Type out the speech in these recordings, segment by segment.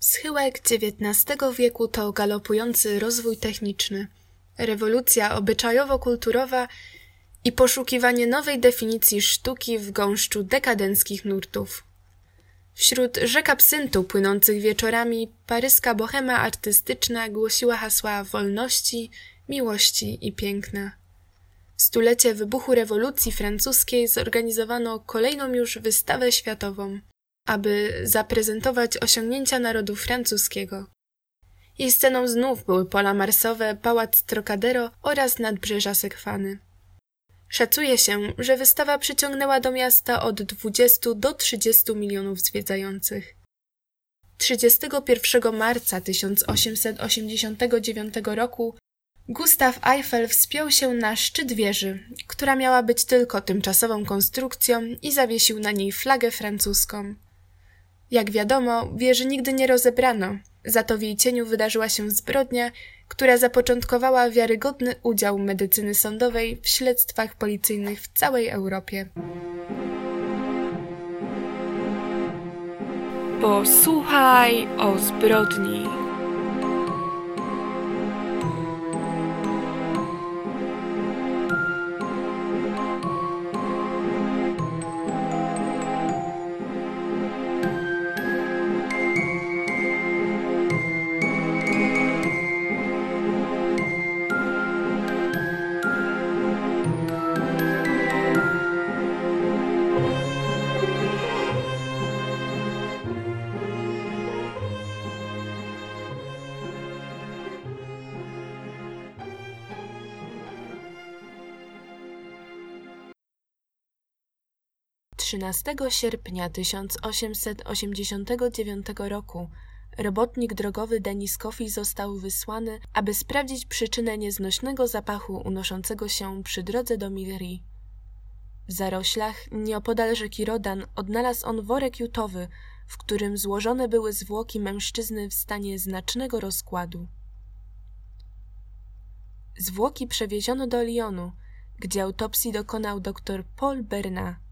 Schyłek XIX wieku to galopujący rozwój techniczny, rewolucja obyczajowo-kulturowa i poszukiwanie nowej definicji sztuki w gąszczu dekadenckich nurtów. Wśród rzek absyntu płynących wieczorami paryska bohema artystyczna głosiła hasła wolności, miłości i piękna. W stulecie wybuchu rewolucji francuskiej zorganizowano kolejną już wystawę światową, aby zaprezentować osiągnięcia narodu francuskiego. Jej sceną znów były pola marsowe, pałac Trocadero oraz nadbrzeża Sekwany. Szacuje się, że wystawa przyciągnęła do miasta od 20 do 30 milionów zwiedzających. 31 marca 1889 roku Gustav Eiffel wspiął się na szczyt wieży, która miała być tylko tymczasową konstrukcją i zawiesił na niej flagę francuską. Jak wiadomo, wieży nigdy nie rozebrano, za to w jej cieniu wydarzyła się zbrodnia, która zapoczątkowała wiarygodny udział medycyny sądowej w śledztwach policyjnych w całej Europie. Posłuchaj o zbrodni. 13 sierpnia 1889 roku robotnik drogowy Denis Coffey został wysłany, aby sprawdzić przyczynę nieznośnego zapachu unoszącego się przy drodze do Millery. W zaroślach, nieopodal rzeki Rodan, odnalazł on worek jutowy, w którym złożone były zwłoki mężczyzny w stanie znacznego rozkładu. Zwłoki przewieziono do Lyonu, gdzie autopsji dokonał dr Paul Bernat.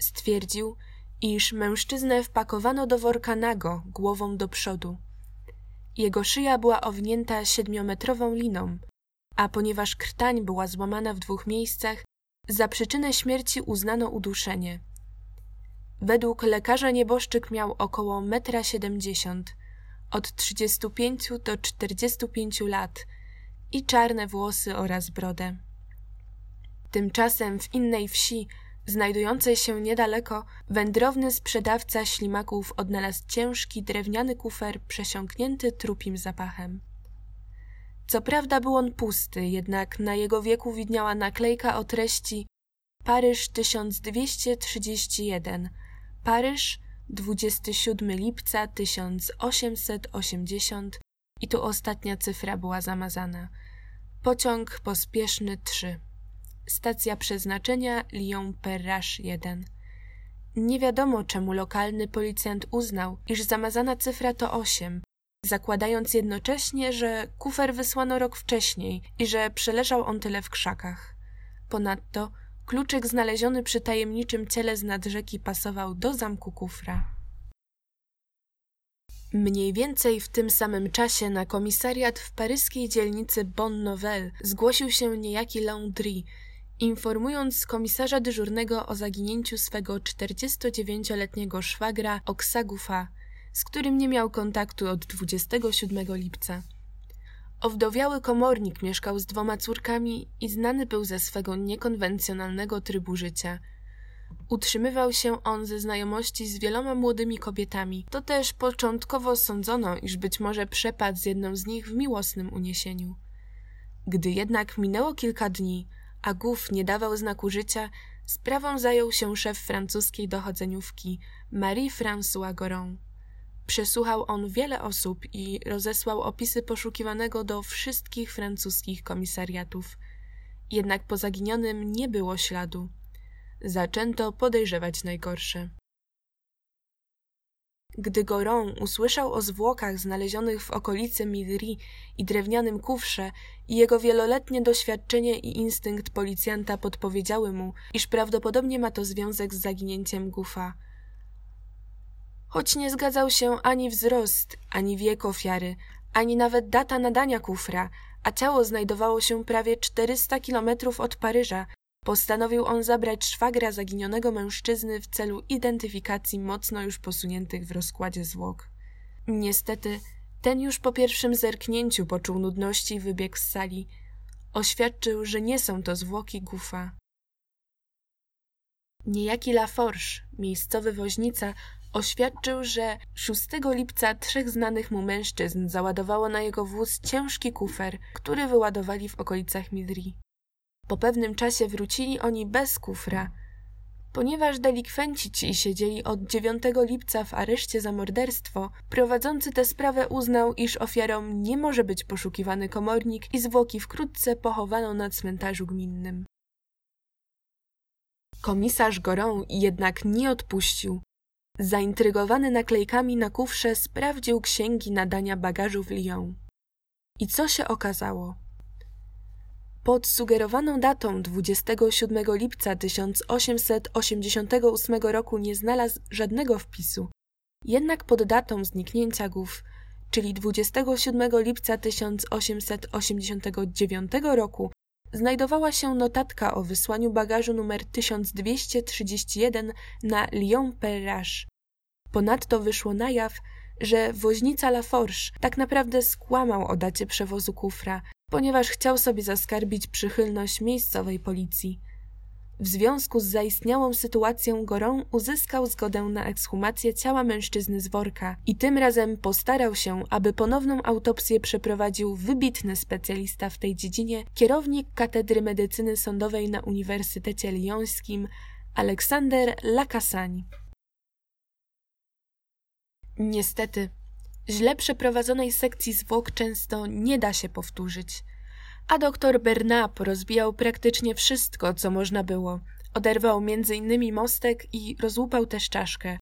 Stwierdził, iż mężczyznę wpakowano do worka nago, głową do przodu. Jego szyja była owinięta siedmiometrową liną, a ponieważ krtań była złamana w dwóch miejscach, za przyczynę śmierci uznano uduszenie. Według lekarza nieboszczyk miał około 1,70 m, od 35 do 45 lat i czarne włosy oraz brodę. Tymczasem w innej wsi znajdującej się niedaleko, wędrowny sprzedawca ślimaków odnalazł ciężki drewniany kufer przesiąknięty trupim zapachem. Co prawda był on pusty, jednak na jego wieku widniała naklejka o treści Paryż 1231, Paryż 27 lipca 1880 i tu ostatnia cyfra była zamazana. Pociąg pospieszny 3. Stacja przeznaczenia Lyon-Perrache 1. Nie wiadomo, czemu lokalny policjant uznał, iż zamazana cyfra to 8, zakładając jednocześnie, że kufer wysłano rok wcześniej i że przeleżał on tyle w krzakach. Ponadto kluczyk znaleziony przy tajemniczym ciele z nad rzeki pasował do zamku kufra. Mniej więcej w tym samym czasie na komisariat w paryskiej dzielnicy Bon Nouvelle zgłosił się niejaki Landry, informując komisarza dyżurnego o zaginięciu swego 49-letniego szwagra Oksagufa, z którym nie miał kontaktu od 27 lipca. Owdowiały komornik mieszkał z dwoma córkami i znany był ze swego niekonwencjonalnego trybu życia. Utrzymywał się on ze znajomości z wieloma młodymi kobietami. To też początkowo sądzono, iż być może przepadł z jedną z nich w miłosnym uniesieniu. Gdy jednak minęło kilka dni, a Guf nie dawał znaku życia, sprawą zajął się szef francuskiej dochodzeniówki Marie-François Goron. Przesłuchał on wiele osób i rozesłał opisy poszukiwanego do wszystkich francuskich komisariatów. Jednak po zaginionym nie było śladu. Zaczęto podejrzewać najgorsze. Gdy Goron usłyszał o zwłokach znalezionych w okolicy Midri i drewnianym kufrze i jego wieloletnie doświadczenie i instynkt policjanta podpowiedziały mu, iż prawdopodobnie ma to związek z zaginięciem Gufa. choć nie zgadzał się ani wzrost, ani wiek ofiary, ani nawet data nadania kufra, a ciało znajdowało się prawie 400 kilometrów od Paryża, postanowił on zabrać szwagra zaginionego mężczyzny w celu identyfikacji mocno już posuniętych w rozkładzie zwłok. Niestety, ten już po pierwszym zerknięciu poczuł nudności i wybiegł z sali. Oświadczył, że nie są to zwłoki Gufa. Niejaki Laforge, miejscowy woźnica, oświadczył, że 6 lipca trzech znanych mu mężczyzn załadowało na jego wóz ciężki kufer, który wyładowali w okolicach Midri. Po pewnym czasie wrócili oni bez kufra. Ponieważ delikwenci ci siedzieli od 9 lipca w areszcie za morderstwo, prowadzący tę sprawę uznał, iż ofiarą nie może być poszukiwany komornik i zwłoki wkrótce pochowano na cmentarzu gminnym. Komisarz Goron jednak nie odpuścił. Zaintrygowany naklejkami na kufrze sprawdził księgi nadania bagażu w Lyon. I co się okazało? Pod sugerowaną datą 27 lipca 1888 roku nie znalazł żadnego wpisu. Jednak pod datą zniknięcia głów, czyli 27 lipca 1889 roku, znajdowała się notatka o wysłaniu bagażu numer 1231 na Lyon-Perrache. Ponadto wyszło na jaw, że woźnica Laforge tak naprawdę skłamał o dacie przewozu kufra, ponieważ chciał sobie zaskarbić przychylność miejscowej policji. W związku z zaistniałą sytuacją Goron uzyskał zgodę na ekshumację ciała mężczyzny z worka i tym razem postarał się, aby ponowną autopsję przeprowadził wybitny specjalista w tej dziedzinie, kierownik Katedry Medycyny Sądowej na Uniwersytecie Lyońskim, Aleksander Lacassagne. Niestety, źle przeprowadzonej sekcji zwłok często nie da się powtórzyć. A doktor Bernap rozbijał praktycznie wszystko, co można było. Oderwał między innymi mostek i rozłupał też czaszkę.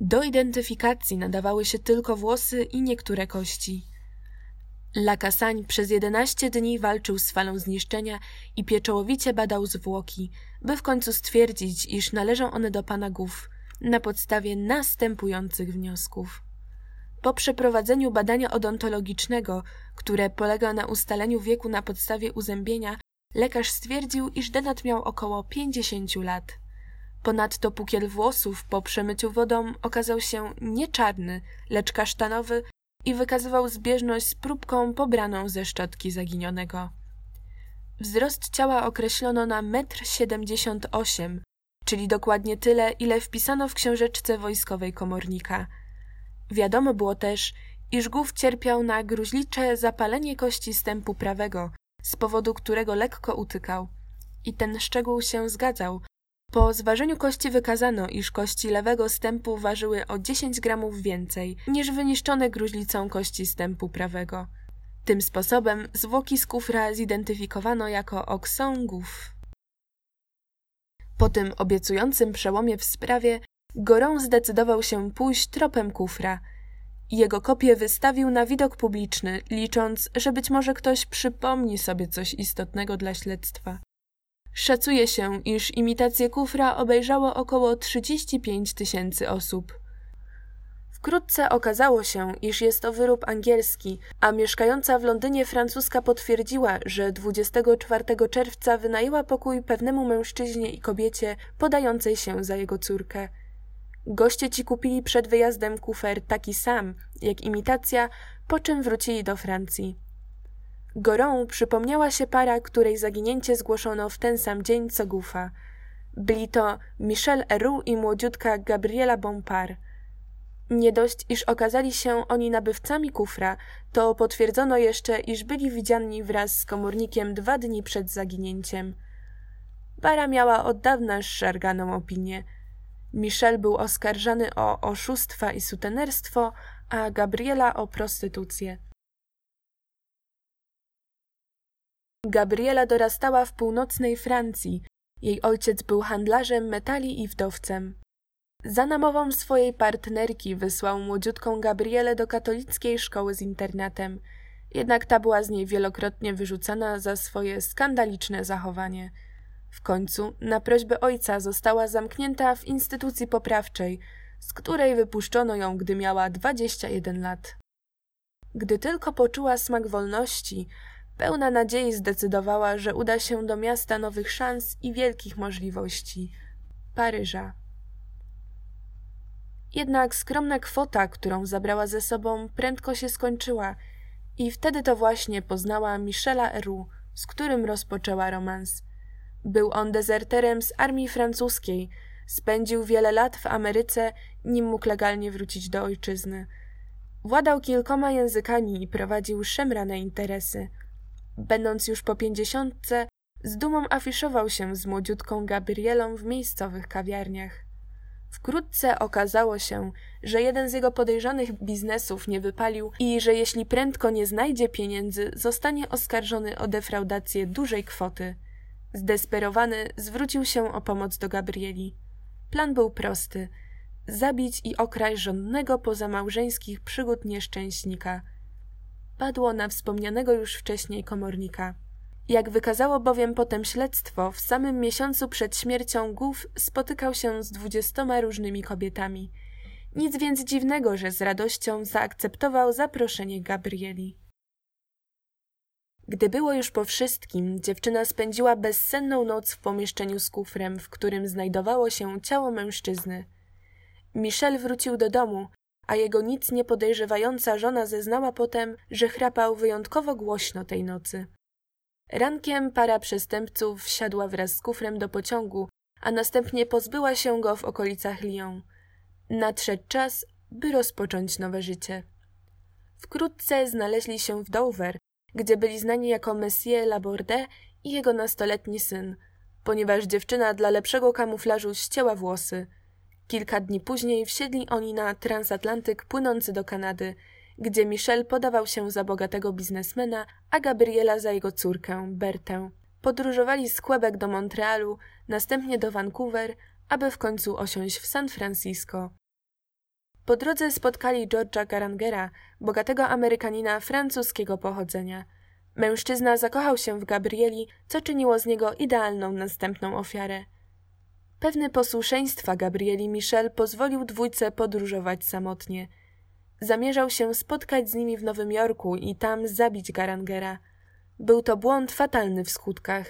Do identyfikacji nadawały się tylko włosy i niektóre kości. Lakasań przez jedenaście dni walczył z falą zniszczenia i pieczołowicie badał zwłoki, by w końcu stwierdzić, iż należą one do pana Gów na podstawie następujących wniosków. Po przeprowadzeniu badania odontologicznego, które polega na ustaleniu wieku na podstawie uzębienia, lekarz stwierdził, iż Denat miał około 50 lat. Ponadto pukiel włosów po przemyciu wodą okazał się nie czarny, lecz kasztanowy i wykazywał zbieżność z próbką pobraną ze szczotki zaginionego. Wzrost ciała określono na 1,78 m, czyli dokładnie tyle, ile wpisano w książeczce wojskowej komornika – Wiadomo było też, iż głów cierpiał na gruźlicze zapalenie kości stępu prawego, z powodu którego lekko utykał. I ten szczegół się zgadzał. Po zważeniu kości wykazano, iż kości lewego stępu ważyły o 10 gramów więcej niż wyniszczone gruźlicą kości stępu prawego. Tym sposobem zwłoki z kufra zidentyfikowano jako oksągów. Po tym obiecującym przełomie w sprawie Goron zdecydował się pójść tropem kufra. Jego kopię wystawił na widok publiczny, licząc, że być może ktoś przypomni sobie coś istotnego dla śledztwa. Szacuje się, iż imitację kufra obejrzało około 35 tysięcy osób. Wkrótce okazało się, iż jest to wyrób angielski, a mieszkająca w Londynie francuska potwierdziła, że 24 czerwca wynajęła pokój pewnemu mężczyźnie i kobiecie podającej się za jego córkę. Goście ci kupili przed wyjazdem kufer taki sam, jak imitacja, po czym wrócili do Francji. Goron przypomniała się para, której zaginięcie zgłoszono w ten sam dzień co Gufa. Byli to Michel Heroux i młodziutka Gabriela Bompard. Nie dość, iż okazali się oni nabywcami kufra, to potwierdzono jeszcze, iż byli widziani wraz z komornikiem dwa dni przed zaginięciem. Para miała od dawna szarganą opinię – Michel był oskarżany o oszustwa i sutenerstwo, a Gabriela o prostytucję. Gabriela dorastała w północnej Francji. Jej ojciec był handlarzem metali i wdowcem. Za namową swojej partnerki wysłał młodziutką Gabrielę do katolickiej szkoły z internatem. Jednak ta była z niej wielokrotnie wyrzucana za swoje skandaliczne zachowanie – w końcu, na prośbę ojca, została zamknięta w instytucji poprawczej, z której wypuszczono ją, gdy miała 21 lat. Gdy tylko poczuła smak wolności, pełna nadziei zdecydowała, że uda się do miasta nowych szans i wielkich możliwości Paryża. Jednak skromna kwota, którą zabrała ze sobą, prędko się skończyła i wtedy to właśnie poznała Michela Eru, z którym rozpoczęła romans. Był on dezerterem z armii francuskiej, spędził wiele lat w Ameryce, nim mógł legalnie wrócić do ojczyzny. Władał kilkoma językami i prowadził szemrane interesy. Będąc już po pięćdziesiątce, z dumą afiszował się z młodziutką Gabrielą w miejscowych kawiarniach. Wkrótce okazało się, że jeden z jego podejrzanych biznesów nie wypalił i że jeśli prędko nie znajdzie pieniędzy, zostanie oskarżony o defraudację dużej kwoty. Zdesperowany zwrócił się o pomoc do Gabrieli. Plan był prosty: zabić i okraść żądnego pozamałżeńskich przygód nieszczęśnika. Padło na wspomnianego już wcześniej komornika. Jak wykazało bowiem potem śledztwo, w samym miesiącu przed śmiercią Gów spotykał się z dwudziestoma różnymi kobietami. Nic więc dziwnego, że z radością zaakceptował zaproszenie Gabrieli. Gdy było już po wszystkim, dziewczyna spędziła bezsenną noc w pomieszczeniu z kufrem, w którym znajdowało się ciało mężczyzny. Michel wrócił do domu, a jego nic nie podejrzewająca żona zeznała potem, że chrapał wyjątkowo głośno tej nocy. Rankiem para przestępców wsiadła wraz z kufrem do pociągu, a następnie pozbyła się go w okolicach Lyon. Nadszedł czas, by rozpocząć nowe życie. Wkrótce znaleźli się w Dover, gdzie byli znani jako Monsieur Laborde i jego nastoletni syn, ponieważ dziewczyna dla lepszego kamuflażu ścięła włosy. Kilka dni później wsiedli oni na transatlantyk płynący do Kanady – gdzie Michel podawał się za bogatego biznesmena, a Gabriela za jego córkę, Bertę. Podróżowali z Quebec do Montrealu, następnie do Vancouver, aby w końcu osiąść w San Francisco. Po drodze spotkali George'a Garangera, bogatego Amerykanina francuskiego pochodzenia. Mężczyzna zakochał się w Gabrieli, co czyniło z niego idealną następną ofiarę. Pewny posłuszeństwa Gabrieli Michel pozwolił dwójce podróżować samotnie – Zamierzał się spotkać z nimi w Nowym Jorku i tam zabić Garangera. Był to błąd fatalny w skutkach.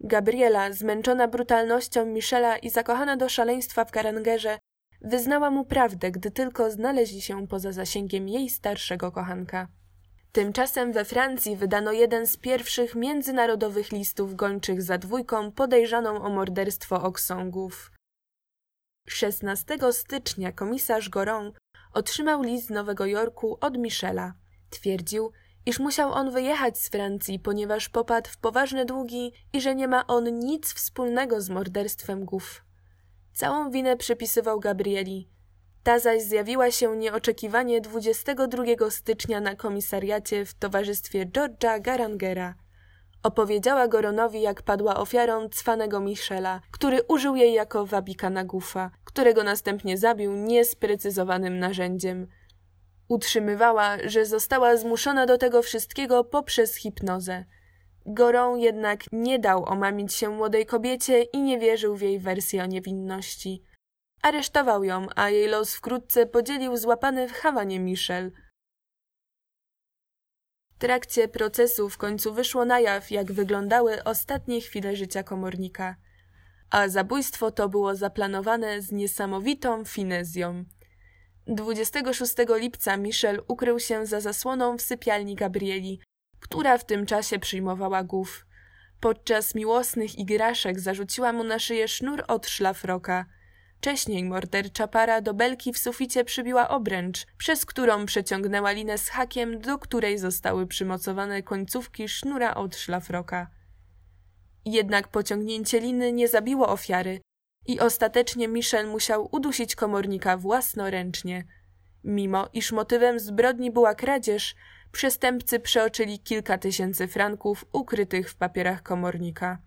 Gabriela, zmęczona brutalnością Michela i zakochana do szaleństwa w Garangerze, wyznała mu prawdę, gdy tylko znaleźli się poza zasięgiem jej starszego kochanka. Tymczasem we Francji wydano jeden z pierwszych międzynarodowych listów gończych za dwójką podejrzaną o morderstwo Oksongów. 16 stycznia komisarz Goron otrzymał list z Nowego Jorku od Michela. Twierdził, iż musiał on wyjechać z Francji, ponieważ popadł w poważne długi i że nie ma on nic wspólnego z morderstwem Gów. Całą winę przypisywał Gabrieli. Ta zaś zjawiła się nieoczekiwanie 22 stycznia na komisariacie w towarzystwie George'a Garangera. Opowiedziała Goronowi, jak padła ofiarą cwanego Michela, który użył jej jako wabika na gufa, którego następnie zabił niesprecyzowanym narzędziem. Utrzymywała, że została zmuszona do tego wszystkiego poprzez hipnozę. Goron jednak nie dał omamić się młodej kobiecie i nie wierzył w jej wersję o niewinności. Aresztował ją, a jej los wkrótce podzielił złapany w Hawanie Michel – trakcie procesu w końcu wyszło na jaw, jak wyglądały ostatnie chwile życia komornika. A zabójstwo to było zaplanowane z niesamowitą finezją. 26 lipca Michel ukrył się za zasłoną w sypialni Gabrieli, która w tym czasie przyjmowała głów. Podczas miłosnych igraszek zarzuciła mu na szyję sznur od szlafroka – Wcześniej mordercza para do belki w suficie przybiła obręcz, przez którą przeciągnęła linę z hakiem, do której zostały przymocowane końcówki sznura od szlafroka. Jednak pociągnięcie liny nie zabiło ofiary i ostatecznie Michel musiał udusić komornika własnoręcznie. Mimo iż motywem zbrodni była kradzież, przestępcy przeoczyli kilka tysięcy franków ukrytych w papierach komornika.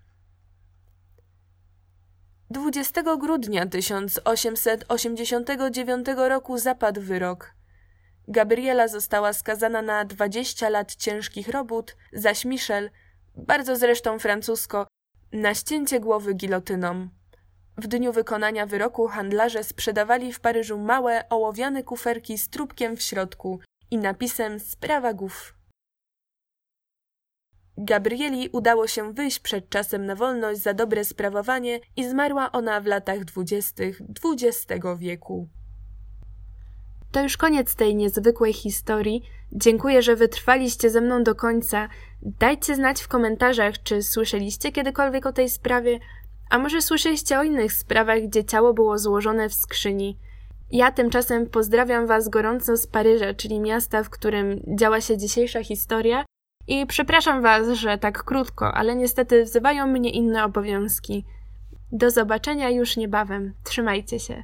20 grudnia 1889 roku zapadł wyrok. Gabriela została skazana na 20 lat ciężkich robót, zaś Michel, bardzo zresztą francusko, na ścięcie głowy gilotyną. W dniu wykonania wyroku handlarze sprzedawali w Paryżu małe, ołowiane kuferki z trupkiem w środku i napisem Sprawa Gów. Gabrieli udało się wyjść przed czasem na wolność za dobre sprawowanie i zmarła ona w latach dwudziestych XX wieku. To już koniec tej niezwykłej historii. Dziękuję, że wytrwaliście ze mną do końca. Dajcie znać w komentarzach, czy słyszeliście kiedykolwiek o tej sprawie, a może słyszeliście o innych sprawach, gdzie ciało było złożone w skrzyni. Ja tymczasem pozdrawiam Was gorąco z Paryża, czyli miasta, w którym działa się dzisiejsza historia. I przepraszam Was, że tak krótko, ale niestety wzywają mnie inne obowiązki. Do zobaczenia już niebawem. Trzymajcie się.